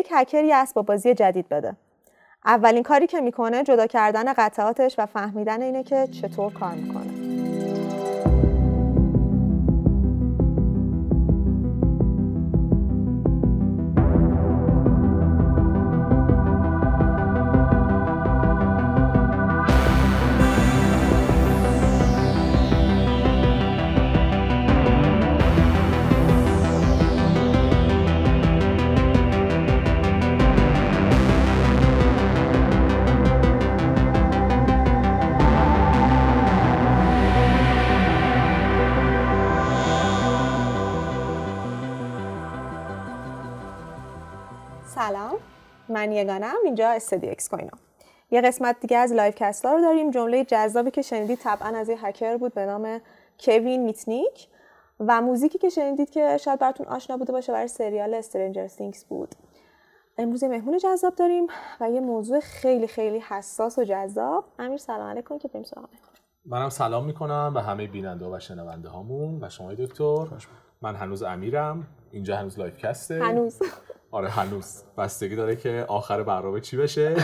یک هکر یه اسباب بازی جدید بده. اولین کاری که می‌کنه جدا کردن قطعاتش و فهمیدن اینه که چطور کار می‌کنه. من یگانم اینجا استودیو اکس کوینو یه قسمت دیگه از لایو کستا رو داریم جمله جذابی که شنیدید طبعا از یه هکر بود به نام کوین میتنیک. و موزیکی که شنیدید که شاید براتون آشنا بوده باشه برای سریال Stranger Things بود. امروز یه مهمون جذاب داریم و یه موضوع خیلی خیلی حساس و جذاب. امیر سلام علیکم که بریم سراغ منم سلام می‌کنم به همه بیننده و شنونده هامون و شما دکتر. من هنوز امیرم. اینجا هنوز لایو کسته. هنوز. آره هنوز بستگی داره که آخر برنامه چی بشه.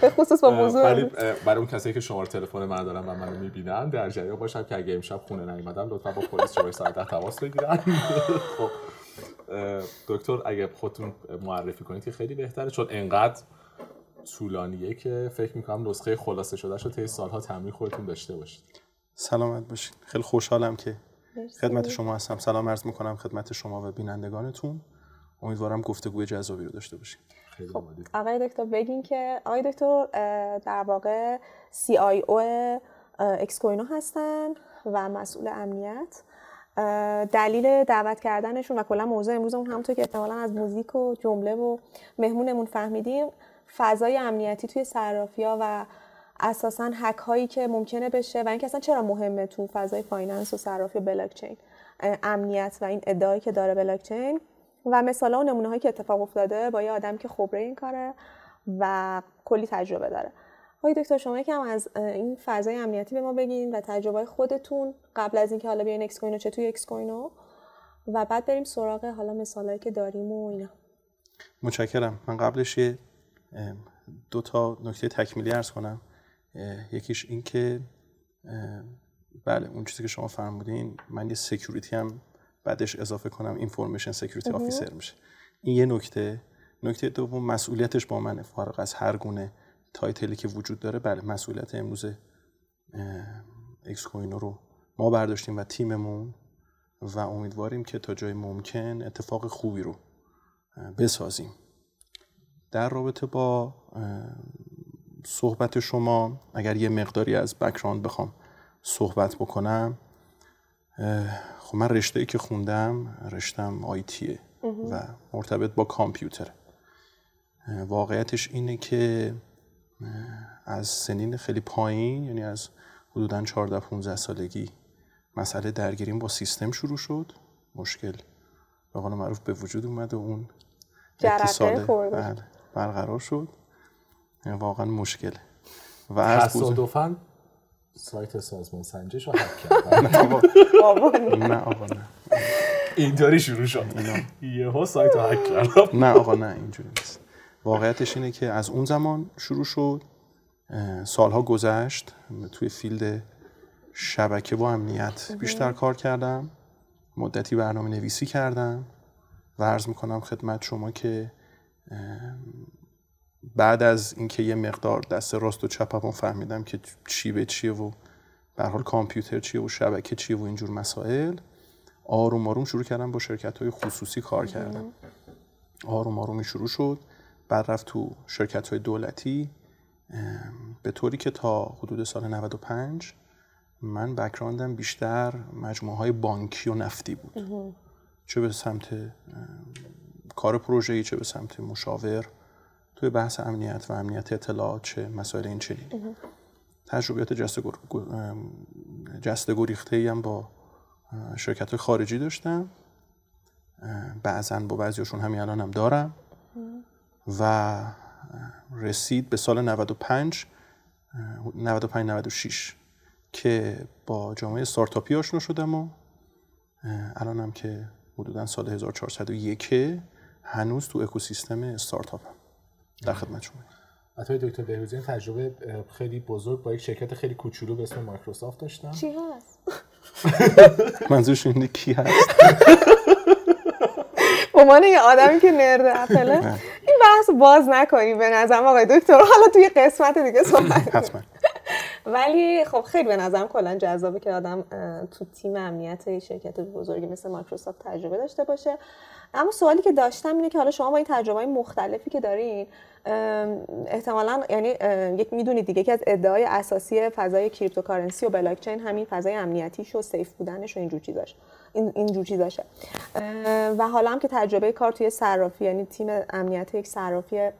به خصوص با موضوع ولی. برای اون کسایی که شماره تلفن من دارن و منو می‌بینن در جریان باشم که اگه امشب خونه نیومدم لطفا با پلیس جلوی ساعت ده تماس بگیرن. خب دکتر اگه خودتون معرفی کنید که خیلی بهتره چون انقدر طولانیه که فکر می‌کنم نسخه خلاصه شده رو طی سالها تمرین خودتون داشته باشید. سلامت باشین. خیلی خوشحالم که. خدمت شما هستم. سلام عرض می‌کنم خدمت شما و بینندگانتون. امیدوارم گفتگوی جذابی رو داشته باشیم. خیلی خب. آقای دکتر بگین که آقای دکتر در واقع CIO اکسکوینو هستن و مسئول امنیت. دلیل دعوت کردنشون و کلا موضوع امروزمون همونطور که احتمالا از موزیک و جمله و مهمونمون فهمیدیم فضای امنیتی توی صرافی‌ها و اساسا هک هایی که ممکنه بشه و اینکه اصلا چرا مهمه تو فضای finance و صرافی و بلاک چین امنیت و این ادعایی که داره بلاک چین و مثالا و نمونه هایی که اتفاق افتاده با یه آدم که خبره این کاره و کلی تجربه داره. آقای دکتر شما یکم از این فضای امنیتی به ما بگین و تجربه خودتون قبل از اینکه حالا بیاین اکس کوینو چه توی اکس کوینو و بعد بریم سراغ حالا مثالایی که داریم و اینا. متشکرم. من قبلش یه دو تا نکته تکمیلی عرض کنم. یکیش این که بله اون چیزی که شما فرمودین من یه security هم بعدش اضافه کنم information security officer میشه. این یه نکته. نکته دوم مسئولیتش با منه. فارغ از هر گونه title ی که وجود داره بله مسئولیت امروز اه، اکس کوینو رو ما برداشتیم و تیممون و امیدواریم که تا جای ممکن اتفاق خوبی رو بسازیم. در رابطه با صحبت شما اگر یه مقداری از بکراند بخوام صحبت بکنم خب من رشته ای که خوندم رشتم آیتیه و مرتبط با کامپیوتر. واقعیتش اینه که از سنین خیلی پایین یعنی از حدودا 14 15 سالگی مسئله درگیریم با سیستم شروع شد. مشکل به قول معروف به وجود اومد و اون جرقه اتصال. بله، برقرار شد. واقعا مشکله و از. تصادفاً؟ سایت سازمان سنجش رو حک کردن نه آقا. نه اینطوری شروع شد. یهو سایت رو حک کردم. نه آقا نه اینجوری نیست. واقعیتش اینه که از اون زمان شروع شد. سالها گذشت. توی فیلد شبکه با امنیت بیشتر کار کردم. مدتی برنامه نویسی کردم. و عرض می‌کنم خدمت شما که بعد از اینکه یه مقدار دست راست و چپم فهمیدم که چی به چیه و به حال کامپیوتر چیه و شبکه چیه و اینجور مسائل آروم آروم شروع کردم با شرکت های خصوصی کار کردم. آروم آرومی شروع شد. بعد رفت تو شرکت های دولتی به طوری که تا حدود سال 95 من بکراندم بیشتر مجموعه های بانکی و نفتی بود. چه به سمت کار پروژه‌ای چه به سمت مشاور. توی بحث امنیت و امنیت اطلاعات چه مسائل این چنین. تجربیات جست گر- گریخته هم با شرکت خارجی داشتم. بعضا با بعضیاشون همین الان هم دارم. و رسید به سال 95 95 96 که با جامعه استارتاپی آشنا شدم و الانم که حدودا سال 1401 هنوز تو اکوسیستم استارتاپ هم در خدمت شما. حتی دکتر بهروزی تجربه خیلی بزرگ با یک شرکت خیلی کوچولو به اسم مایکروسافت داشتن چی هست؟ منظورش اینه کی هست؟ به عنوان یه آدمی که نرد اپله. این بحث باز نکنیم به نظرم. آقای دکتر حالا توی قسمت دیگه صحبت حتما. ولی خب خیلی به نظرم کلا جذابه که آدم تو تیم امنیت شرکت بزرگی مثل مایکروسافت تجربه داشته باشه. اما سوالی که داشتم اینه که حالا شما با این تجربه مختلفی که دارین احتمالا یعنی یک می‌دونید دیگه که از ادعای اساسی فضای cryptocurrency و بلاکچین همین فضای امنیتیش و safe بودنش و اینجور چیزاش. این اینجور چیزاشه. و حالا هم که تجربه کار توی صرافی یعنی تیم امنیت یک صرافی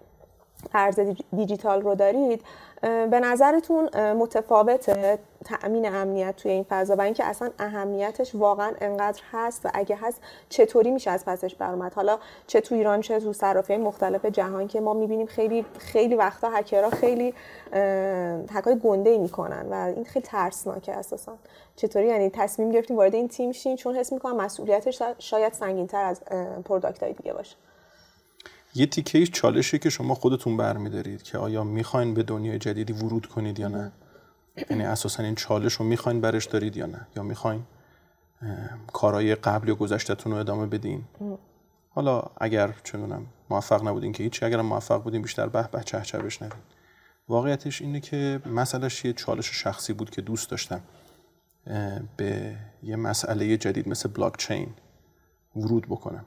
ارز دیجیتال رو دارید به نظرتون متفاوت تأمین امنیت توی این فضا و اینکه اصلا اهمیتش واقعا انقدر هست و اگه هست چطوری میشه از پسش برآمد حالا چه تو ایران چه تو صرافی مختلف جهان که ما می‌بینیم خیلی خیلی وقتا هکرها خیلی هکای گنده می‌کنن و این خیلی ترسناکه اساسا. چطوری؟ یعنی تصمیم گرفتیم وارد این تیم شین چون حس می‌کنم مسئولیتش شاید سنگینتر از پروداکت دیگه باشه. یه تیکه چالشی که شما خودتون برمیدارید که آیا می‌خواین به دنیای جدیدی ورود کنید یا نه؟ یعنی اساسا این چالش رو می‌خواین برش دارید یا نه؟ یا می‌خواین کارهای قبل یا گذشتهتون رو ادامه بدین؟ حالا اگر چنونم موفق نبودین که هیچی اگر موفق بودین بیشتر به به چه چه بشنوین واقعیتش اینه که مسئلهش یه چالش شخصی بود که دوست داشتم به یه مسئله جدید مثل بلاک چین ورود بکنم.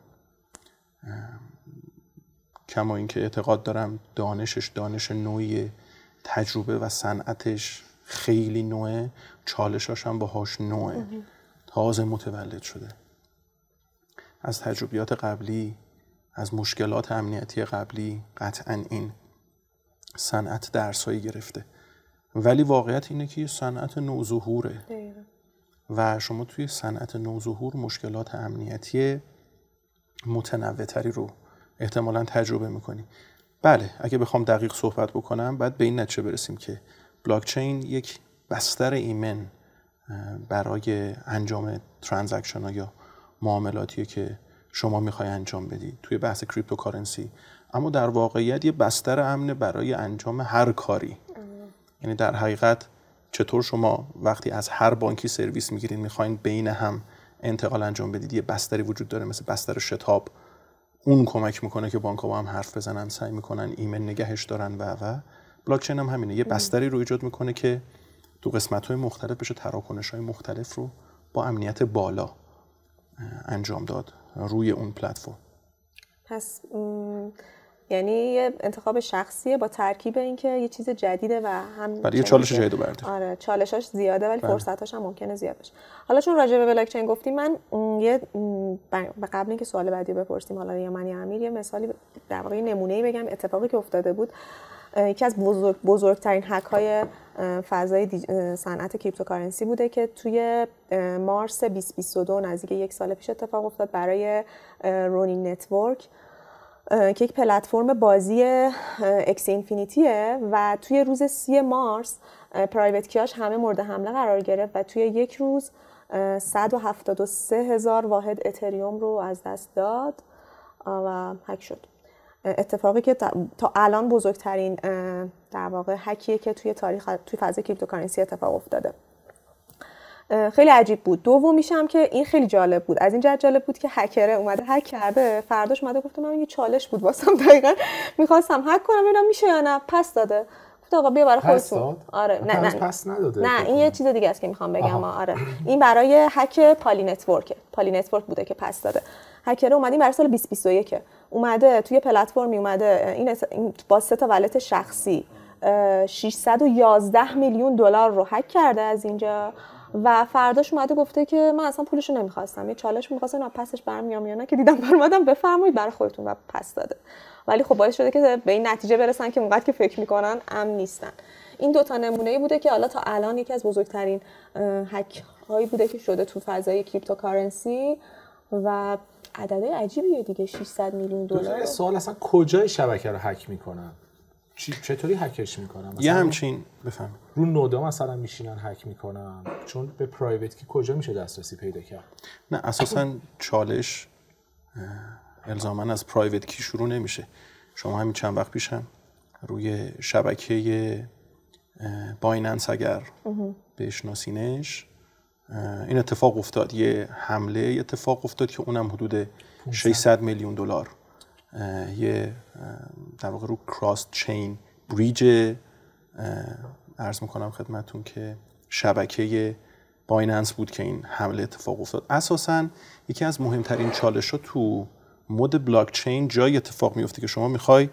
کما اینکه اعتقاد دارم دانشش دانش نوعی تجربه و صنعتش خیلی نوعه چالشاش هم باهاش نوعه. تازه متولد شده. از تجربیات قبلی از مشکلات امنیتی قبلی قطعا این صنعت درسایی گرفته. ولی واقعیت اینه که یه صنعت نوظهوره. و شما توی صنعت نوظهور مشکلات امنیتی متنوعتری رو احتمالا تجربه می‌کنی. بله اگه بخوام دقیق صحبت بکنم باید به این نتیجه برسیم که بلاکچین یک بستر ایمن برای انجام ترانزکشن ها یا معاملاتی که شما می‌خوای انجام بدی توی بحث cryptocurrency. اما در واقعیت یه بستر امن برای انجام هر کاری. یعنی در حقیقت چطور شما وقتی از هر بانکی سرویس می‌گیرین می‌خواین بین هم انتقال انجام بدید یه بستری وجود داره مثل بستر شتاب. اون کمک می‌کنه که بانک با هم حرف بزنن سعی می‌کنن ایمن نگهش دارن و و. بلاکچین هم همینه. یه بستری رو ایجاد می‌کنه که تو قسمت های مختلف بشه تراکنش های مختلف رو با امنیت بالا انجام داد روی اون پلتفرم. پس یعنی یه انتخاب شخصیه با ترکیب اینکه یه چیز جدیده و هم برای یه چالش جدید برده آره چالشاش زیاده ولی بله. فرصتاش هم ممکنه زیاد بشه حالا چون راجع به بلاک چین گفتیم من یه به قبل اینکه سوال بعدی بپرسیم حالا یا من یا امیر یه مثالی در واقع نمونه‌ای بگم اتفاقی که افتاده بود. یکی از بزرگ بزرگترین هک های فضای صنعت cryptocurrency بوده که توی مارس 2022 نزدیک یک سال پیش اتفاق افتاد برای Ronin Network که یک پلتفرم بازی Axie Infinity ه و توی روز سی مارس private key اش همه مورد حمله قرار گرفت و توی یک روز 173 هزار واحد اتریوم رو از دست داد. و هک شد. اتفاقی که تا الان بزرگترین در واقع هکیه که توی تاریخ توی فضای cryptocurrency اتفاق افتاده. خیلی عجیب بود. دومیش هم که این خیلی جالب بود. از این جهت جالب بود که هکره اومده هک کرده فرداش اومده گفته من یه چالش بود واسم. دقیقا می‌خواستم هک کنم ببینم میشه یا نه. پس داده. گفت آقا بیا برای خودتون. آره نه نه. پس نداده. نه این یه چیز دیگه است که می‌خوام بگم. آره. این برای هک Poly Network. Poly Network بوده که پس داده. هکر اومدیم برای سال 2021 اومده توی پلتفرمی اومده. این با سه تا ولت شخصی. 611 میلیون دلار رو هک کرده از اینجا. و فرداش اومده گفته که من اصلا پولشو نمی‌خواستم. یه چالش می‌خواستم پسش برمیام یا نه که دیدم برمادم بفرمایید برای خودتون و پس داده. ولی خب باعث شده که به این نتیجه برسن که اونقدر که فکر می‌کنن امن نیستن. این دو تا نمونه ای بوده که حالا تا الان یکی از بزرگترین هک هایی بوده که شده تو فضای کریپتوکارنسی و عددهای عجیبیه دیگه 600 میلیون دلار. سوال اصلا کجای شبکه رو هک می‌کنن؟ چطوری هکش می‌کنن؟ یه همچین بفهم. رو node ا مثلا میشینن هک می‌کنن چون به private key کجا میشه دسترسی پیدا کرد؟ نه اساسا چالش الزاما از private key شروع نمیشه. شما همین چند وقت پیشم روی شبکه بایننس اگر بشناسینش این اتفاق افتاد. یه حمله اتفاق افتاد که اونم حدود 600 میلیون دلار. یه در واقع رو cross-chain bridge عرض می‌کنم خدمتون که شبکه بایننس بود که این حمله اتفاق افتاد. اساسا یکی از مهمترین چالش ها تو مد بلاک چین جایی اتفاق میفته که شما می‌خوای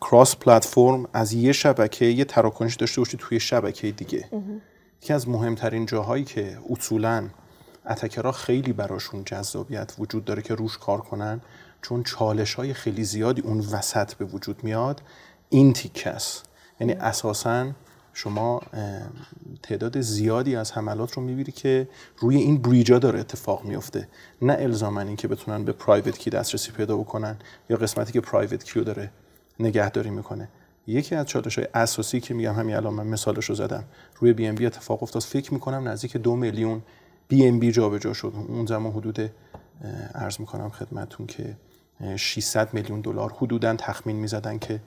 کراس پلتفرم از یه شبکه یه تراکنش داشته باشید توی شبکه دیگه. یکی از مهمترین جاهایی که اصولا اتکرها خیلی براشون جذابیت وجود داره که روش کار کنن چون چالش های خیلی زیادی اون وسط به وجود میاد این تیکه است. یعنی اساسا شما تعداد زیادی از حملات رو می‌بینی که روی این بریجا داره اتفاق میفته نه الزاما این که بتونن به پرایوت کی دسترسی پیدا بکنن یا قسمتی که private key و داره نگهداری می‌کنه. یکی از چالش های اساسی که میگم همین الان من مثالش رو زدم. روی BNB اتفاق افتاد. فکر می‌کنم نزدیک دو میلیون BNB جابجا شد. اون زمان حدود عرض می‌کنم خدمتون که 600 میلیون دلار حدودا تخمین می‌زدن که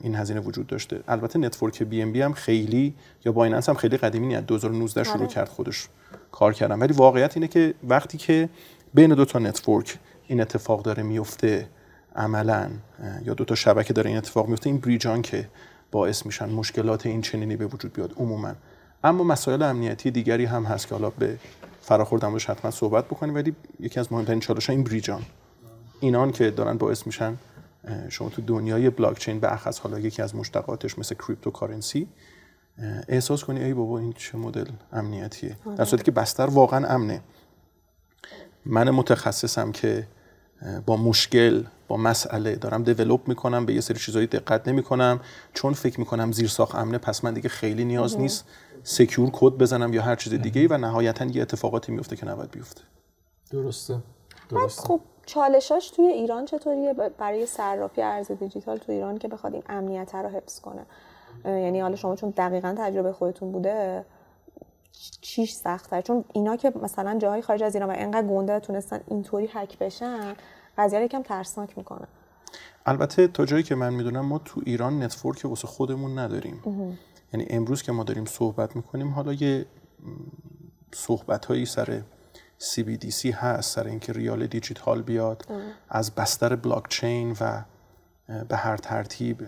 این هزینه وجود داشته. البته network BNB هم خیلی یا بایننس هم خیلی قدیمی نیست. 2019 شروع آره. کرد خودش کار کردن. ولی واقعیت اینه که وقتی که بین دو تا network این اتفاق داره میفته عملا یا دو تا شبکه داره این اتفاق میفته این bridge ان که باعث میشن مشکلات این چنینی به وجود بیاد عموما. اما مسائل امنیتی دیگری هم هست که حالا به فراخور هم حتما صحبت بکنیم ولی یکی از مهمترین چالش این bridge ان اینان که دارن باعث میشن شما تو دنیای بلاک چین به از حالا یکی از مشتقاتش مثل cryptocurrency احساس کنی ای بابا این چه مدل امنیتیه. در آره. صورتی که بستر واقعا امنه. من متخصصم که با مشکل با مسئله دارم دیولپ می‌کنم به یه سری چیزایی دقت نمی‌کنم. چون فکر می‌کنم زیر ساخت امنه پس من دیگه خیلی نیاز نیست سکیور کد بزنم یا هر چیز دیگه و نهایتا یه اتفاقاتی میفته که نباید بیفته. درسته. درسته. خب چالشاش توی ایران چطوریه؟ برای صرافی ارز دیجیتال تو ایران که بخواد این امنیت رو حفظ کنه. یعنی حالا شما چون دقیقا تجربه خودتون بوده چیش سخته چون اینا که مثلا جاهای خارج از ایران و انقدر گنده تونستن اینطوری هک بشن قضیه یکم ترسناک می‌کنه. البته تا جایی که من می‌دونم ما تو ایران network واسه خودمون نداریم. یعنی امروز که ما داریم صحبت می‌کنیم حالا یه صحبت هایی سر CBDC هست سر اینکه ریال دیجیتال بیاد از بستر بلاک چین و به هر ترتیب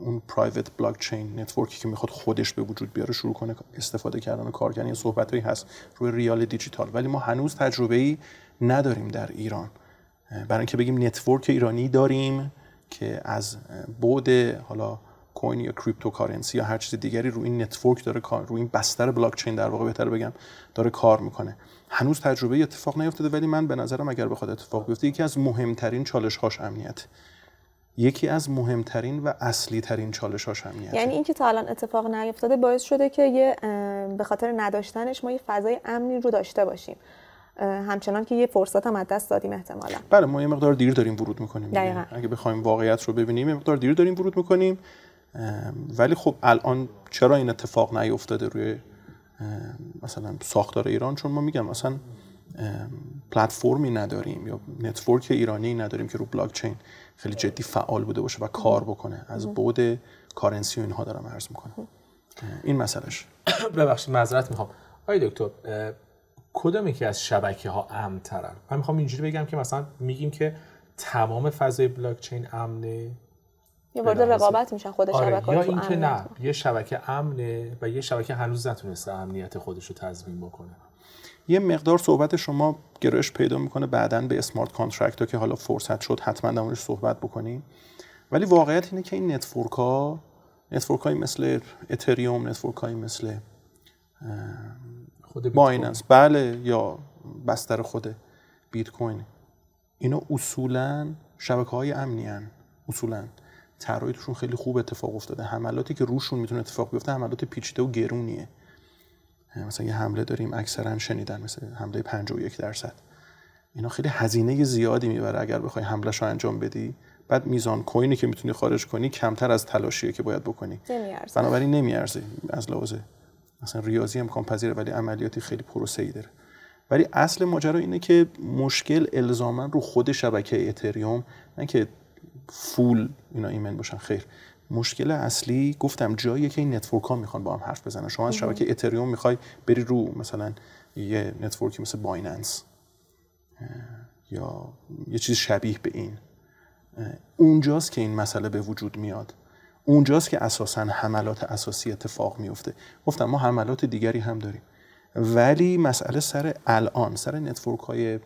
اون private blockchain network ی که می‌خواد خودش به وجود بیاره شروع کنه استفاده کردن و کار کردن این صحبتایی هست روی ریال دیجیتال. ولی ما هنوز تجربه ای نداریم در ایران. برای اینکه بگیم network ایرانی داریم که از بعد حالا coin یا cryptocurrency یا هر چیز دیگری رو این network داره کار رو این بستر بلاک چین در واقع بهتر بگم داره کار می‌کنه. هنوز تجربه اتفاق نیفتاده ولی من به نظرم اگر بخواد اتفاق بیفته یکی از مهمترین چالش هاش امنیت. یکی از مهمترین و اصلی ترین چالش هاش امنیت. یعنی اینکه تا الان اتفاق نیفتاده باعث شده که یه به خاطر نداشتنش ما یه فضای امنی رو داشته باشیم. همچنان که یه فرصت هم از دست دادیم احتمالا. بله ما یه مقدار دیر داریم ورود می‌کنیم اگه بخوایم واقعیت رو ببینیم یه مقدار دیر داریم ورود می‌کنیم. ولی خب الان چرا این اتفاق نیفتاده روی مثلا ساختار ایران؟ چون ما میگم مثلا پلتفرمی نداریم یا network ایرانی نداریم که رو بلاک چین خیلی جدی فعال بوده باشه و کار بکنه. از بعد currency و اینها دارم عرض می‌کنم. این مسئلهش. ببخشید معذرت می‌خوام. آقای دکتر کدوم یکی از شبکه ها امن ترن من می‌خوام اینجوری بگم که مثلا میگیم که تمام فضای بلاک چین امنه. یه وارد رقابت میشن خود آره. شبکه یا اینکه نه یه شبکه امنه و یه شبکه هنوز نتونسته امنیت خودش رو تضمین بکنه. یه مقدار صحبت شما گرایش پیدا می‌کنه بعدا به smart contract ها که حالا فرصت شد حتما در صحبت بکنیم. ولی واقعیت اینه که این network ها network های مثل اتریوم network های مثل خود بایننس بله یا بستر خود بیت کوین. اینا اصولا شبکه های امنی هن. اصولا. طراحی توشون خیلی خوب اتفاق افتاده. حملاتی که روشون می‌تونه اتفاق بیفته حملات پیچیده و گرونیه. مثلا یه حمله داریم اکثرا شنیدن مثل حمله 51 درصد. اینا خیلی هزینه زیادی می‌بره اگر بخوای حملش رو انجام بدی. بعد میزان کوینی که می‌تونی خارج کنی کمتر از تلاشیه که باید بکنی. نمیارزه. بنابراین نمیارزه از لحاظ مثلا ریاضی امکان پذیره ولی عملیاتی خیلی پروسه ای داره. ولی اصل ماجرا اینه که مشکل الزاما رو خود شبکه اتریوم نه که full اینا ایمن باشن. خیر. مشکل اصلی گفتم جایی که این network ها می‌خوان با هم حرف بزنن. شما از شبکه اتریوم می‌خوای بری رو مثلا یه network ی مثل بایننس یا یه چیز شبیه به این. اونجاست که این مسئله به وجود میاد. اونجاست که اساسا حملات اساسی اتفاق میفته. گفتم ما حملات دیگری هم داریم. ولی مسئله سر الان سر network های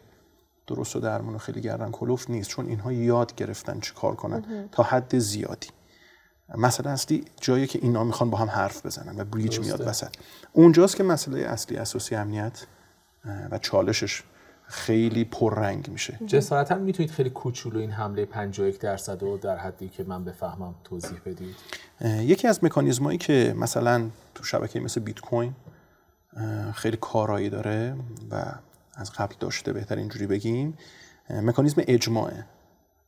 درست و درمون خیلی گردن کلفت نیست. چون اینها یاد گرفتن چی کار کنن. تا حد زیادی. مسئله اصلی جایی که اینا می‌خوان با هم حرف بزنن و bridge میاد وسط. اونجاست که مسئله اصلی اساسی امنیت و چالشش خیلی پررنگ میشه. جسارتا می‌تونید خیلی کوچولو این حمله 51 درصد رو در حدی که من بفهمم توضیح بدید. یکی از مکانیزمایی که مثلا تو شبکه مثل بیت کوین خیلی کارایی داره و از قبل داشته بهتر اینجوری بگیم مکانیزم اجماعه.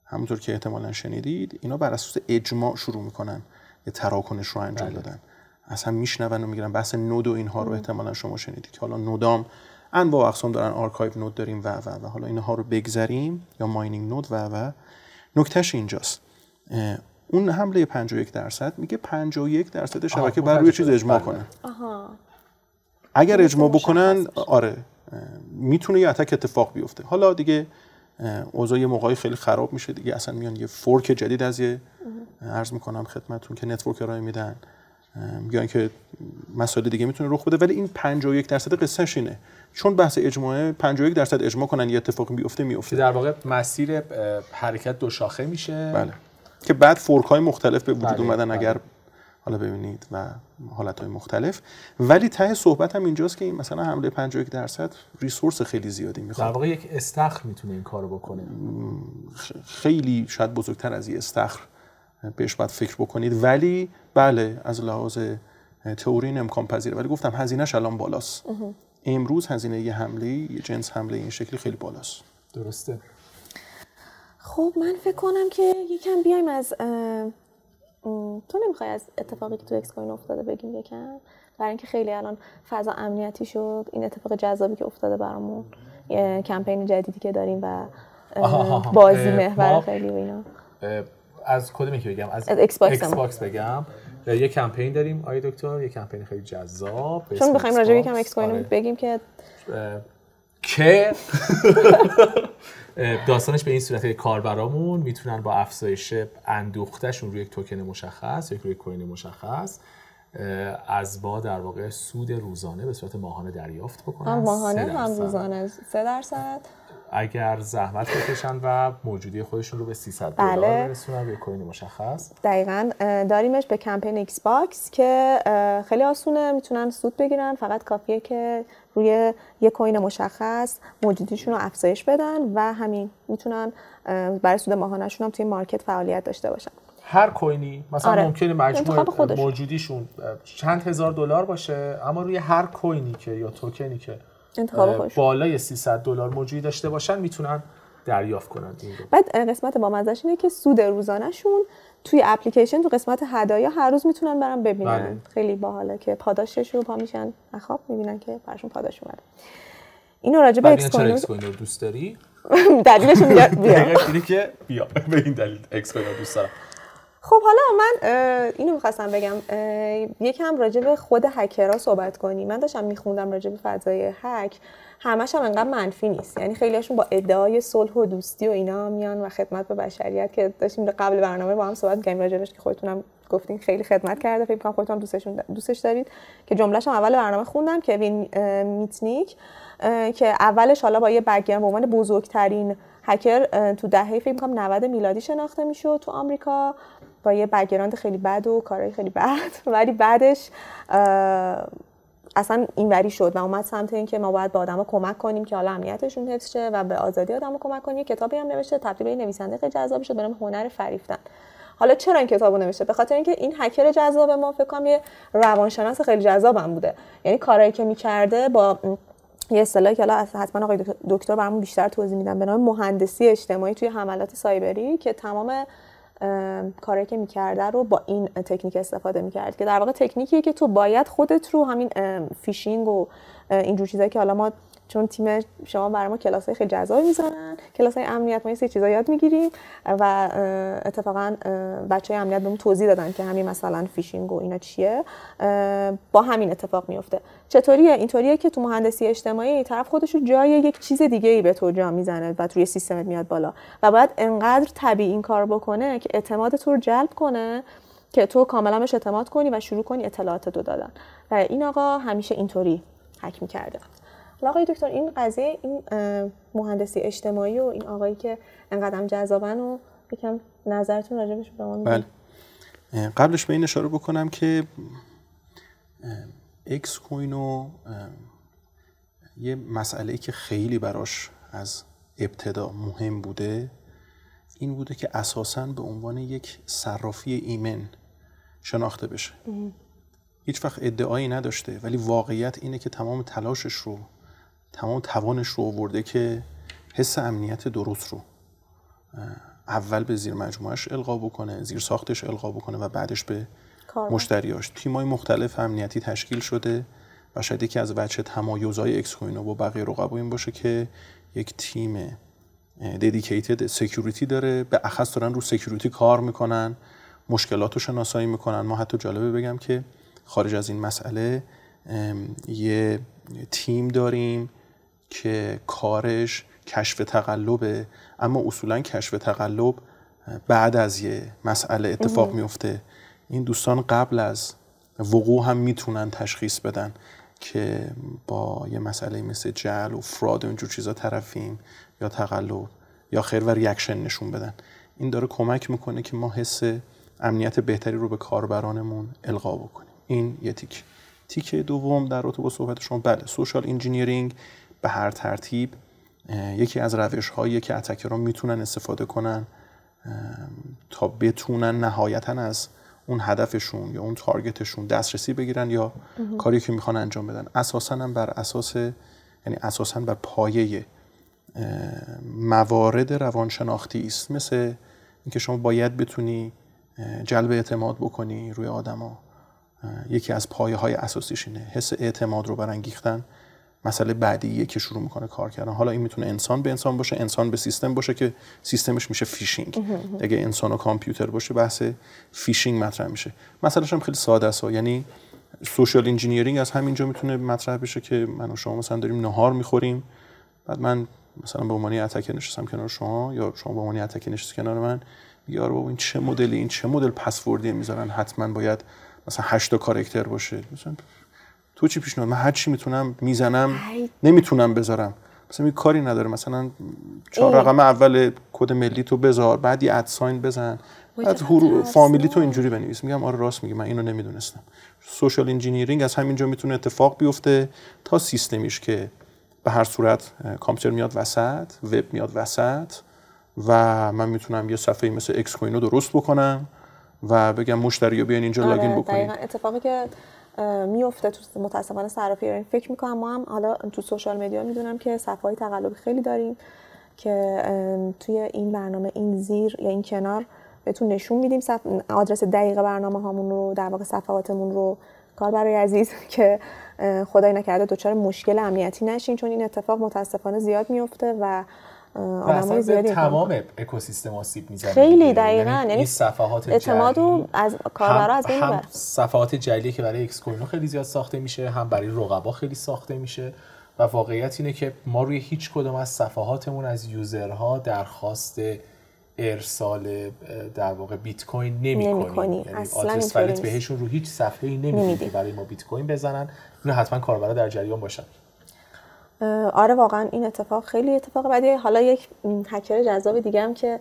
همونطور که احتمالا شنیدید اینا بر اساس اجماع شروع می‌کنن یه تراکنش رو انجام بله. دادن. اصلا میشنون و می‌گیرن. بحث node و اینها رو احتمالا شما شنیدید که حالا node ام انواع اقسام دارن. archive node داریم و و و. حالا اینها رو بگذریم. یا mining node و و. نکتهش اینجاست. اون حمله 51 درصد میگه 51 درصد شبکه بر روی چیز اجماع بله. کنه. اگر اجماع بکنن آره. می‌تونه یه attack اتفاق بیفته. حالا دیگه اوضاع یه موقعی خیلی خراب میشه دیگه. اصلا میان یه fork جدید از یه عرض می‌کنم خدمتتون که network ارائه میدن. میگن که مسائل دیگه می‌تونه رخ بده. ولی این 51 درصد قصهش اینه. چون بحث اجماعه 51 درصد اجماع کنن یه اتفاقی بیفته میفته در واقع مسیر حرکت دو شاخه میشه. بله. که بعد فورک های مختلف به وجود بله. اومدن اگر بله. حالا ببینید و حالت های مختلف. ولی ته صحبت هم اینجاست که این مثلا حمله 51 درصد ریسورس خیلی زیادی می‌خواد. در واقع یک استخر می‌تونه این کارو بکنه. خیلی شاید بزرگتر از این استخر بهش باید فکر بکنید. ولی بله از لحاظ تئوری امکان پذیره ولی گفتم هزینهش الان بالاست. امروز هزینه یه حمله یه جنس حمله این شکلی خیلی بالاست. درسته. خب من فکر کنم که یکم بیایم از تو نمی‌خوای از اتفاقی که تو اکس کوین افتاده بگیم یکم؟ برای اینکه خیلی الان فضا امنیتی شد این اتفاق جذابی که افتاده برامون کمپین جدیدی که داریم و بازی محور خیلی و اینا. از کدومی که بگم؟ از اکس باکس بگم. یه کمپین داریم آقای دکتر یه کمپین خیلی جذاب چون می‌خوایم راجع به یکم اکس کوین بگیم که که داستانش به این صورت کاربرامون می‌تونن با افزایش اندوختهشون روی یک توکن مشخص یک روی coin مشخص از با در واقع سود روزانه به صورت ماهانه دریافت بکنن. هم ماهانه هم روزانه 3 درصد. اگر زحمت بکشن و موجودی خودشون رو به 300 دلار بله. برسونن به coin مشخص دقیقا داریمش به کمپین ایکس باکس که خیلی آسونه می‌تونن سود بگیرن فقط کافیه که روی یه کوین مشخص موجودیشون رو افزایش بدن و همین می‌تونن برای سود ماهانهشون هم توی مارکت فعالیت داشته باشن هر کوینی مثلا آره. ممکنه مجموع موجودیشون چند هزار دلار باشه اما روی هر کوینی که یا توکنی که انتخاب بالای 300 دلار موجودی داشته باشن می‌تونن دریافت کنن این بعد قسمت با مزش اینه که سود روزانهشون توی اپلیکیشن تو قسمت هدایا هر روز می‌تونن برن ببینن. بله. خیلی باحاله که پاداشش رو پا میشن. خواب می‌بینن که براشون پاداش اومده. اینو راجع به اکس کوین رو دوست داری؟ دلیلش بیا. اینه که بیا. به این دلیل اکس کوینو رو دوست دارم. خب حالا من اینو می‌خواستم بگم یکم راجع به خود هکرها صحبت کنیم. من داشتم میخوندم راجع به فضای هک همش هم انقدر منفی نیست. یعنی خیلیشون با ادعای صلح و دوستی و اینا میان و خدمت به بشریت که داشتیم قبل برنامه با هم صحبت می‌کردیم راجعش که خودتونم گفتین خیلی خدمت کرده. فکر کنم خودتون دوستشون دوستش دارید. که جملهش اول برنامه خوندم کوین میتنیک که اولش حالا با یه بگیرم به عنوان بزرگترین هکر تو دهه فکر کنم 90 میلادی شناخته می‌شد تو آمریکا. با یه بگراند خیلی بد و کارهای خیلی بد ولی بعدش اصلا اینوری شد و اومد سمت اینکه ما باید به آدما کمک کنیم که حالا امنیتشون حفظ شه و به آزادی آدما کمک کنیم. یه کتابی هم نوشته تبدیل به نویسنده خیلی جذابی شد به نام هنر فریفتن. حالا چرا این کتابو نوشته؟ به خاطر اینکه این هکر جذاب ما فکر کنم یه روانشناس خیلی جذابم بوده. یعنی کارهایی که می‌کرده با یه اصطلاحی که حالا حتما آقای دکتر برامون بیشتر توضیح میدن به نام مهندسی اجتماعی توی حملات سایبری که تمام کاری که می‌کرده رو با این تکنیک استفاده می‌کرد که در واقع تکنیکیه که تو باید خودت رو همین فیشینگ و اینجور چیزایی که حالا ما چون تیم شما برای ما کلاس های خیلی جذابی می‌ذارن کلاس های امنیت ما یه سری چیزا یاد می‌گیریم و اتفاقا بچه های امنیت بهمون توضیح دادن که همین مثلا فیشینگ و اینا چیه. با همین اتفاق میفته چطوریه؟ اینطوریه که تو مهندسی اجتماعی طرف خودش رو جای یک چیز دیگه ای به تو جا می‌زنه و توی سیستمت میاد بالا. و باید انقدر طبیعی این کار بکنه که اعتماد تو رو جلب کنه که تو کاملا بهش اعتماد کنی و شروع کنی اطلاعات دو دادن. و این آقا همیشه اینطوری حک می‌کرده. آقای دکتر این قضیه این مهندسی اجتماعی و این آقایی که انقدر جذابن و یکم نظرتون راجبش به ما بله. قبلش به این اشاره بکنم که اکس کوینو یه مسئله که خیلی براش از ابتدا مهم بوده این بوده که اساسا به عنوان یک صرافی ایمن شناخته بشه. هیچ وقت ادعایی نداشته ولی واقعیت اینه که تمام تلاشش رو تمام توانش رو آورده که حس امنیت درست رو اول به زیر مجموعش القا بکنه زیر ساختش القا بکنه و بعدش به مشتریاش. تیمای مختلف امنیتی تشکیل شده و شاید یکی از وجه تمایزهای اکس کوینو با بقیه رقبا این باشه که یک تیم dedicated security داره به اخص دارن رو security کار می‌کنن مشکلاتو شناسایی می‌کنن. ما حتی جالبه بگم که خارج از این مسئله یه تیم داریم که کارش کشف تقلبه اما اصولا کشف تقلب بعد از یه مسئله اتفاق میفته. این دوستان قبل از وقوع هم می‌تونن تشخیص بدن که با یه مسئله مثل جعل و fraud و اینجور چیزا طرفیم یا تقلب یا خیر و reaction نشون بدن. این داره کمک می‌کنه که ما حس امنیت بهتری رو به کاربرانمون القا بکنیم. این یه تیک تیکه دوم در رابطه با صحبت شما. بله social engineering به هر ترتیب یکی از روش هایی که attacker ان می‌تونن استفاده کنن تا بتونن نهایتا از اون هدفشون یا اون تارگتشون دسترسی بگیرن یا کاری که می‌خوان انجام بدن. اساسا هم بر اساس یعنی اساسا بر پایه موارد روانشناختی است. مثل اینکه شما باید بتونی جلب اعتماد بکنی روی آدما. یکی از پایه های اساسیش اینه حس اعتماد رو برانگیختن. مسئله بعدیه که شروع می‌کنه کار کردن. حالا این می‌تونه انسان به انسان باشه انسان به سیستم باشه که سیستمش میشه فیشینگ. اگه انسان و کامپیوتر باشه بحث فیشینگ مطرح میشه. مسئلهش هم خیلی ساده است. یعنی social engineering از همینجا می‌تونه مطرح بشه که من و شما مثلا داریم نهار می‌خوریم. بعد من مثلا به عنوان attacker نشستم کنار شما یا شما به عنوان attacker نشست کنار من میگه آره این چه مدلی این چه مدل پسوردی می‌ذارن؟ حتما باید مثلا 8 تا کاراکتر باشه. مثلا تو چی پیشنهاد من هر چی می‌تونم می‌زنم نمی‌تونم بذارم. مثلا کاری نداره مثلا چهار رقم اول کد ملی تو بذار بعد یه at sign بزن. بعد فامیلی تو اینجوری بنویس. میگم آره راست میگی. من اینو نمی‌دونستم. social engineering از همینجا می‌تونه اتفاق بیفته تا سیستمیش که به هر صورت کامپیوتر میاد وسط وب میاد وسط و من می‌تونم یه صفحه مثل اکس کوینو درست بکنم و بگم مشتری بیان اینجا آره، login بکنید اتفاقی که میفته تو متاسفانه صرافی فکر می‌کنم ما هم حالا تو سوشال مدیا می‌دونم که صفحه های تقلبی خیلی داریم که توی این برنامه این زیر یا این کنار بهتون نشون میدیم. آدرس دقیق برنامه هامون رو در واقع صفحاتمون رو. کار برای عزیز که خدای نکرده دچار مشکل امنیتی نشین. چون این اتفاق متاسفانه زیاد میفته و آدمای زیادی تمام اکوسیستم آسیب می‌زنه خیلی دقیقاً. یعنی, یعنی صفحات اعتمادو از کاربرا از بین هم صفحات جعلی که برای اکس کوینو خیلی زیاد ساخته میشه هم برای رقبا خیلی ساخته میشه و واقعیت اینه که ما روی هیچ کدوم از صفحاتمون از یوزرها درخواست ارسال در واقع بیت کوین نمی کنیم یعنی آدرس بهشون رو هیچ صفحه ای نمیدیم که برای ما بیت کوین بزنن. اینو حتما کاربرا در جریان باشن. آره واقعا این اتفاق خیلی اتفاق بعدی حالا یک هکر جذاب دیگه هم که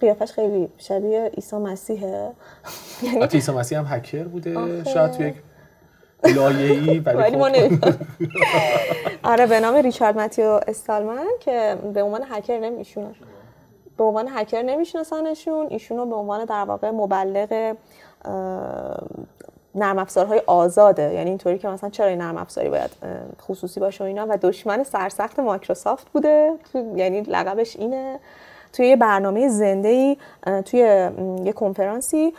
قیافش خیلی شبیه عیسی مسیحه. یعنی عیسی مسیح هم هکر بوده. شاید تو یک لایه‌ای ولی خب. آره به نام ریچارد ماتیو استالمن که به عنوان هکر نمیشونه به عنوان هکر نمیشناسنشون. ایشونو به عنوان در واقع مبلغ نرم افزارهای آزاده. یعنی اینطوری که مثلا چرا این نرم افزاری باید خصوصی باشه و اینا. و دشمن سرسخت مایکروسافت بوده. یعنی لقبش اینه. توی یه برنامه زنده ای توی یه کنفرانسی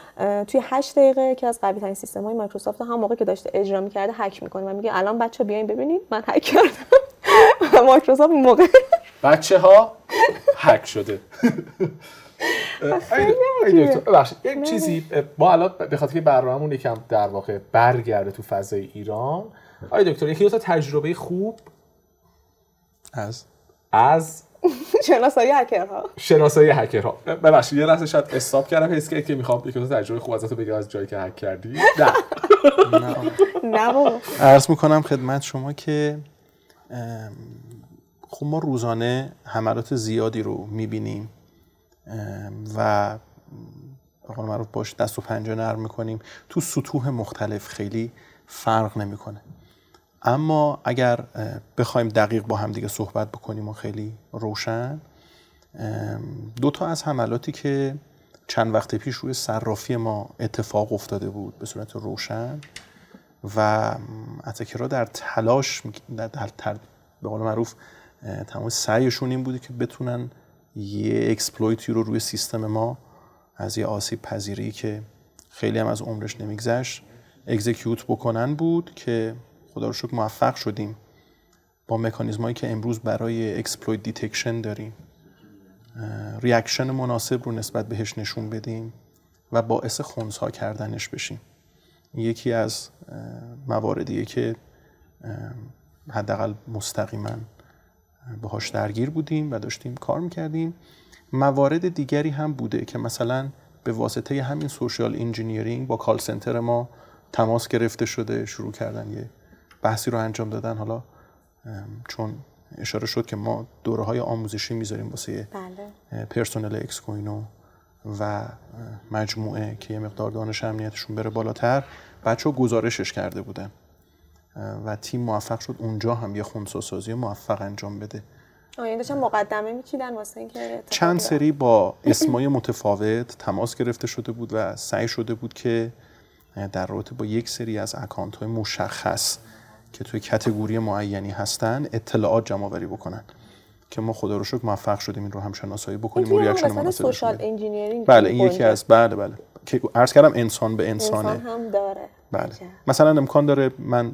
توی هشت دقیقه که از قوی ترین سیستم های مایکروسافت هم موقع که داشته اجرا می‌کرده هک می‌کنه و میگه الان بچه بیاین ببینید من هک کردم. مایکروسافت موقع بچه ها هک شده. ببخشید یک چیزی ما الان به خاطر که برنامه‌مون یکم در واقع برگرده تو فضای ایران آیا دکتر یکی دو تا تجربه خوب از؟ از شناسایی هکرها. شناسایی هکرها. ببخشید یه لحظه شاید استاپ کردم حس که می‌خوام یکی دو تا تجربه خوب ازتون بگم از جایی که هک کردی. نه. نه. بابا. عرض می‌کنم خدمت شما که خب ما روزانه حملات زیادی رو می‌بینیم. و به قول معروف باش دست و پنجه نرم می‌کنیم. تو سطوح مختلف خیلی فرق نمی‌کنه. اما اگر بخوایم دقیق با هم دیگه صحبت بکنیم و خیلی روشن دو تا از حملاتی که چند وقت پیش روی صرافی ما اتفاق افتاده بود به صورت روشن و attacker ها در تلاش در به قول معروف تمام سعیشون این بوده که بتونن یه exploit ی رو روی سیستم ما از یه آسیب پذیری که خیلی هم از عمرش نمیگذشت execute بکنن بود که خدا رو شکر موفق شدیم با مکانیزم هایی که امروز برای exploit detection داریم. reaction مناسب رو نسبت بهش نشون بدیم و باعث خونسا کردنش بشیم. یکی از مواردیه که حداقل مستقیما باهاش درگیر بودیم و داشتیم کار می‌کردیم. موارد دیگری هم بوده که مثلا به واسطه همین social engineering با call center ما تماس گرفته شده شروع کردن یه بحثی رو انجام دادن. حالا چون اشاره شد که ما دوره های آموزشی می‌ذاریم واسه بله. پرسنل اکس کوینو و مجموعه که یه مقدار دانش امنیتشون بره بالاتر. بچه ها گزارشش کرده بودن. و تیم موفق شد اونجا هم یه خونساسازی موفق انجام بده آیا داشتن مقدمه میچیدن واسه اینکه چند؟ سری با اسمای متفاوت تماس گرفته شده بود و سعی شده بود که در رابطه با یک سری از account های مشخص که توی category معینی هستن اطلاعات جمع آوری بکنن که ما خدا رو شکر موفق شدیم این رو هم شناسایی بکنیم و reaction مناسب social. engineering بله این یکی از بله بله که عرض کردم انسان به انسان انسانه هم داره بله. مثلا امکان داره من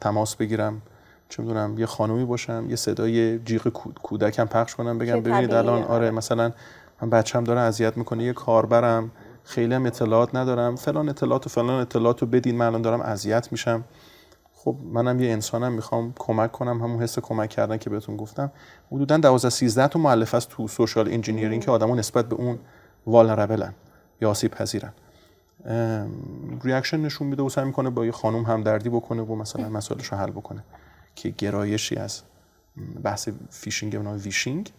تماس بگیرم. چه می‌دونم یه خانومی باشم یه صدای جیغ کود- کودکم پخش کنم بگم ببینید الان آره. مثلا من بچم داره اذیت می‌کنه یه کاربرم خیلی هم اطلاعات ندارم. فلان اطلاعات و فلان اطلاعات رو بدین من الان دارم اذیت میشم. خب منم یه انسانم می‌خوام کمک کنم همون حس کمک کردن که بهتون گفتم. حدودا 12 13 تا مؤلفه است تو social engineering که آدما نسبت به اون والنربلن یا آسیب پذیرن. reaction نشون میده و سعی می‌کنه با یه خانم همدردی بکنه و مثلا مسائلش رو حل بکنه که گرایشی از بحث فیشینگ نام vishing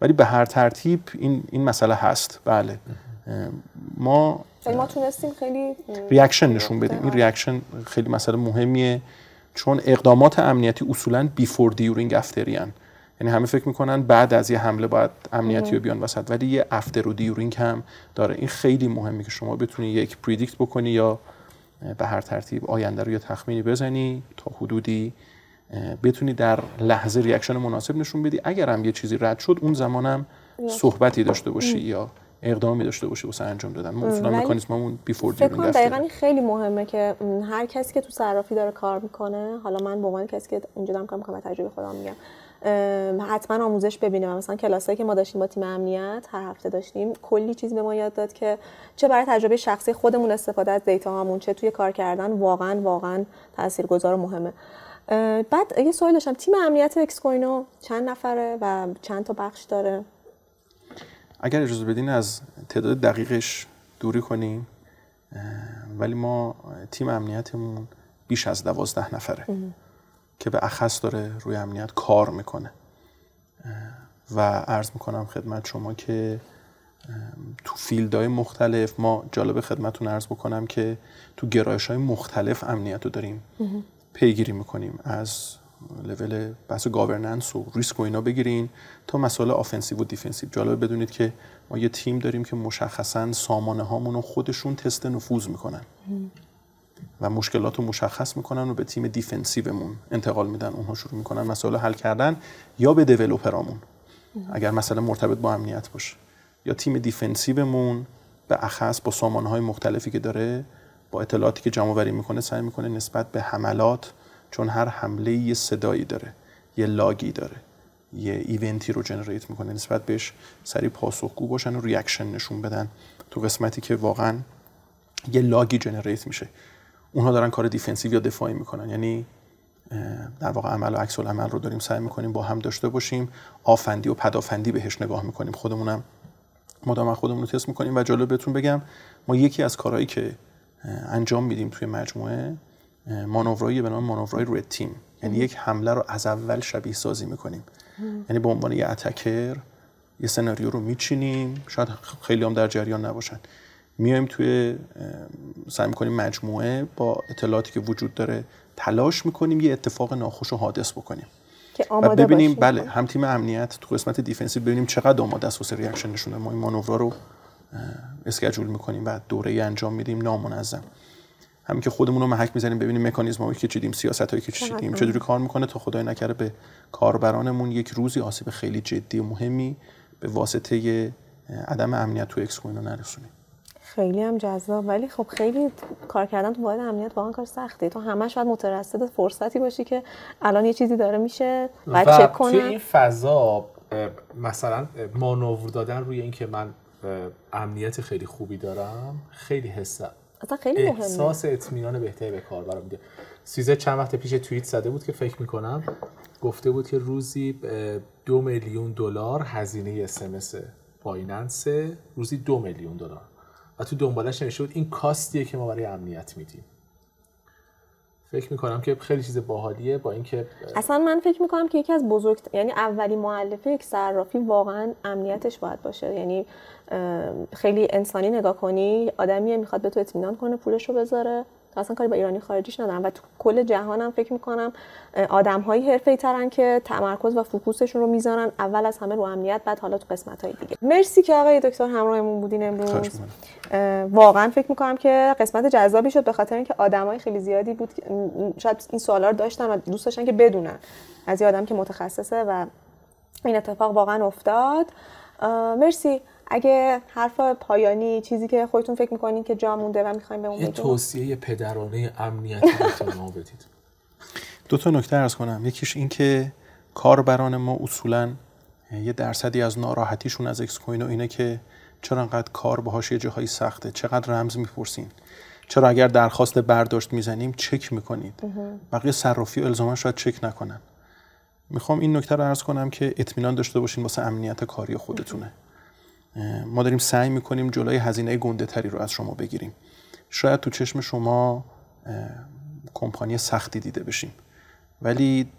ولی به هر ترتیب این این مسئله هست. بله. ما ولی ما تونستیم خیلی reaction نشون بدیم. این reaction خیلی مسئله مهمیه چون اقدامات امنیتی اصولا before during after ان یعنی همه فکر می‌کنن بعد از یه حمله باید امنیتی رو بیان وسط ولی یه after و during هم داره. این خیلی مهمه که شما بتونی یک predict بکنی یا به هر ترتیب آینده رو یه تخمینی بزنی تا حدودی بتونی در لحظه reaction مناسب نشون بدی. اگر هم یه چیزی رد شد اون زمانم صحبتی داشته باشی یا اقدامی داشته باشی واسه انجام دادن. ما اصولا مکانیزممون before فکر during after دقیقا این خیلی مهمه که هر کسی که تو صرافی داره کار می‌کنه حالا من به عنوان کسی که اینجا دارم کار می‌کنم تجربه خودم میگم. حتما آموزش ببینه و مثلا کلاسایی که ما داشتیم با تیم امنیت هر هفته داشتیم کلی چیز به ما یاد داد که چه برای تجربه شخصی خودمون استفاده از دیتا هامون چه توی کار کردن واقعا واقعا تاثیرگذار و مهمه. بعد یه سوال داشتم. تیم امنیت اکس کوینو چند نفره و چند تا بخش داره؟ اگر اجازه بدین از تعداد دقیقش دوری کنیم ولی ما تیم امنیتمون بیش از دوازده نفره. که به اخص داره روی امنیت کار می‌کنه. و عرض می‌کنم خدمت شما که تو field های مختلف ما جالب خدمتون عرض بکنم که تو گرایش های مختلف امنیت رو داریم پیگیری می‌کنیم. از لول بحث governance و ریسک و اینا بگیرین تا مسائل offensive و defensive جالب بدونید که ما یه تیم داریم که مشخصا سامانه هامون رو خودشون تست نفوذ می‌کنن. و مشکلات رو مشخص می‌کنن و به تیم defensive مون انتقال میدن. اونها شروع می‌کنن مسائل حل کردن یا به developer امون. اگر مثلا مرتبط با امنیت باشه. یا تیم defensive مون به اخص با سامانه های مختلفی که داره با اطلاعاتی که جمع آوری می‌کنه سعی می‌کنه نسبت به حملات چون هر حمله یه صدایی داره یه log ی داره یه event ی رو generate می‌کنه نسبت بهش سری پاسخگو باشن و reaction نشون بدن تو قسمتی که واقعا یه log ی generate میشه. اونها دارن کار defensive یا دفاعی می‌کنن. یعنی در واقع عمل و عکس عمل رو داریم سعی می‌کنیم با هم داشته باشیم آفندی و پدافندی بهش نگاه می‌کنیم. خودمونم مدام خودمون رو تست می‌کنیم و جالب بهتون بگم ما یکی از کارهایی که انجام میدیم توی مجموعه مانورایی به نام مانورای red team یعنی یک حمله رو از اول شبیه سازی می‌کنیم. یعنی به عنوان یه attacker یه سناریو رو میچینیم. شاید خیلی هم در جریان نباشن. میایم توی سعی می‌کنیم مجموعه با اطلاعاتی که وجود داره تلاش می‌کنیم یه اتفاق ناخوشو حادث بکنیم. که و ببینیم بله هم تیم امنیت تو قسمت defensive ببینیم چقدر آماده است واسه reaction نشونه ما این مانورا رو schedule می‌کنیم و دوره انجام میدیم نامنظم. همین که خودمون رو محک می‌زنیم ببینیم مکانیزم که چیدیم سیاست هایی که چیدیم چجوری کار می‌کنه تا خدای نکرده به کاربرانمون یک روزی آسیب خیلی جدی و مهمی به واسطه عدم امنیت تو اکس کوینو نرسونیم. خیلی هم جذاب. ولی خب خیلی کار کردن تو واحد امنیت واقعا کار سخته. تو همش باید مترصد فرصتی باشی که الان یه چیزی داره میشه بعد چک توی این فضا مثلا مانور دادن روی اینکه من امنیت خیلی خوبی دارم خیلی اصلا خیلی مهمه. احساس اطمینان بهتری به کاربرم میده. سیزه چند وقت پیش توییت زده بود که فکر می‌کنم گفته بود که روزی دو میلیون دلار هزینه اسمس بایننس روزی دو میلیون دلار. و تو دنبالش نمیشه بود این کاستیه که ما برای امنیت میدیم. فکر می‌کنم که خیلی چیز باحالیه با اینکه اصلا من فکر می‌کنم که یکی از بزرگ یعنی اولی معلفه یک صرافی واقعا امنیتش باید باشه. یعنی خیلی انسانی نگاه کنی آدمیه می‌خواد به تو اطمینان کنه پولش رو بذاره. اصلا کاری با ایرانی خارجیش ندارم. و تو کل جهانم فکر می‌کنم آدم های حرفه ترن که تمرکز و فوکوسشون رو می‌ذارن اول از همه رو امنیت بعد حالا تو قسمت های دیگه. مرسی که آقای دکتر همراهمون بودین امروز. واقعا فکر می‌کنم که قسمت جذابی شد به خاطر اینکه آدمای خیلی زیادی بود شاید این سوالا رو داشتن و دوست داشتن که بدونن از یه آدم که متخصصه و این اتفاق واقعا افتاد. مرسی. اگه حرف پایانی چیزی که خودتون فکر می‌کنین که جا مونده و می‌خوایم به اون یه توصیه پدرانه امنیتی ما بدید. دو تا نکته ارز کنم. یکیش این که کاربران ما اصولا یه درصدی از ناراحتیشون از اکس کوین و اینه که چرا انقدر کار باهاش یه جاهایی سخته؟ چقدر رمز می‌پرسین؟ چرا اگر درخواست برداشت می‌زنیم چک می‌کنید؟ بقیه صرافی و الزاما شاید چک نکنن. می‌خوام این نکته رو عرض کنم که اطمینان داشته باشین واسه امنیت کاری خودتونه. ما داریم سعی می‌کنیم جلوی هزینه گنده تری رو از شما بگیریم. شاید تو چشم شما کمپانی سختی دیده بشیم. ولی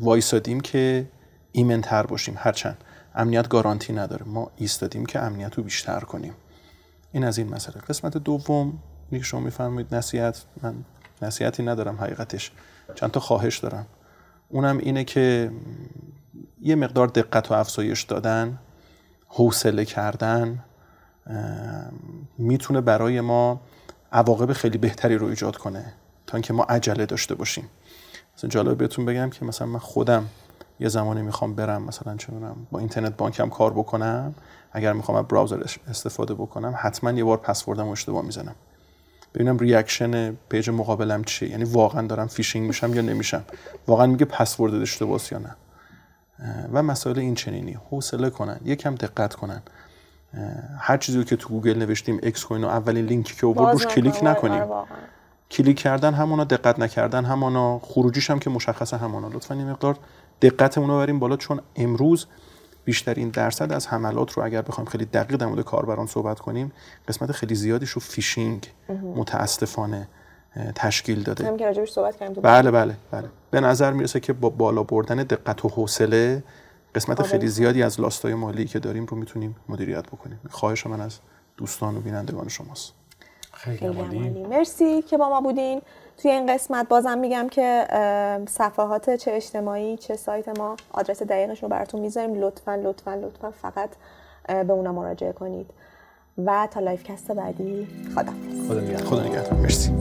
وایسادیم که ایمنتر باشیم هرچند. امنیت گارانتی نداره. ما ایستادیم که امنیت رو بیشتر کنیم. این از این مسئله. قسمت دوم اینکه شما میفرمایید نصیحت. من نصیحتی ندارم حقیقتش. چند تا خواهش دارم. اونم اینه که یه مقدار دقتو افزایش دادن. حوصله کردن می‌تونه برای ما عواقب خیلی بهتری رو ایجاد کنه تا اینکه ما عجله داشته باشیم. مثلا جالب بهتون بگم که مثلا من خودم یه زمانی می‌خوام برم مثلا چه با اینترنت بانکم کار بکنم. اگر می‌خوام از browser استفاده بکنم حتما یه بار پسوردم اشتباه می‌زنم. ببینم reaction page مقابلم چیه یعنی واقعا دارم فیشینگ میشم یا نمیشم. واقعا میگه پسورد اشتباهه یا نه. و مسائل این چنینی. حوصله کنن یکم دقت کنن. هر چیزی که تو گوگل نوشتیم اکسکوینو و اولین لینکی که اوورد روش کلیک نکنیم. کلیک کردن همانا دقت نکردن همانا خروجیش هم که مشخصه همانا لطفا این مقدار دقتمون رو بریم بالا چون امروز بیشترین درصد از حملات رو اگر بخوایم خیلی دقیق در مورد کاربران صحبت کنیم قسمت خیلی زیادیش رو فیشینگ. متاسفانه. تشکیل داده. هم که صحبت کردیم بله بله بله. به نظر می‌رسه که با بالا بردن دقت و حوصله قسمت خیلی زیادی از لاستای مالی که داریم رو می‌تونیم مدیریت بکنیم. خواهش من از دوستان و بینندگان شماست. خیلی عالی. مرسی که با ما بودین. توی این قسمت بازم میگم که صفحات چه اجتماعی چه سایت ما آدرس دقیقش رو براتون می‌ذاریم. لطفا لطفا لطفا فقط به اونا مراجعه کنید. و تا لایوکست بعدی خدا خدا نگهدار. خدا نگهدار. مرسی.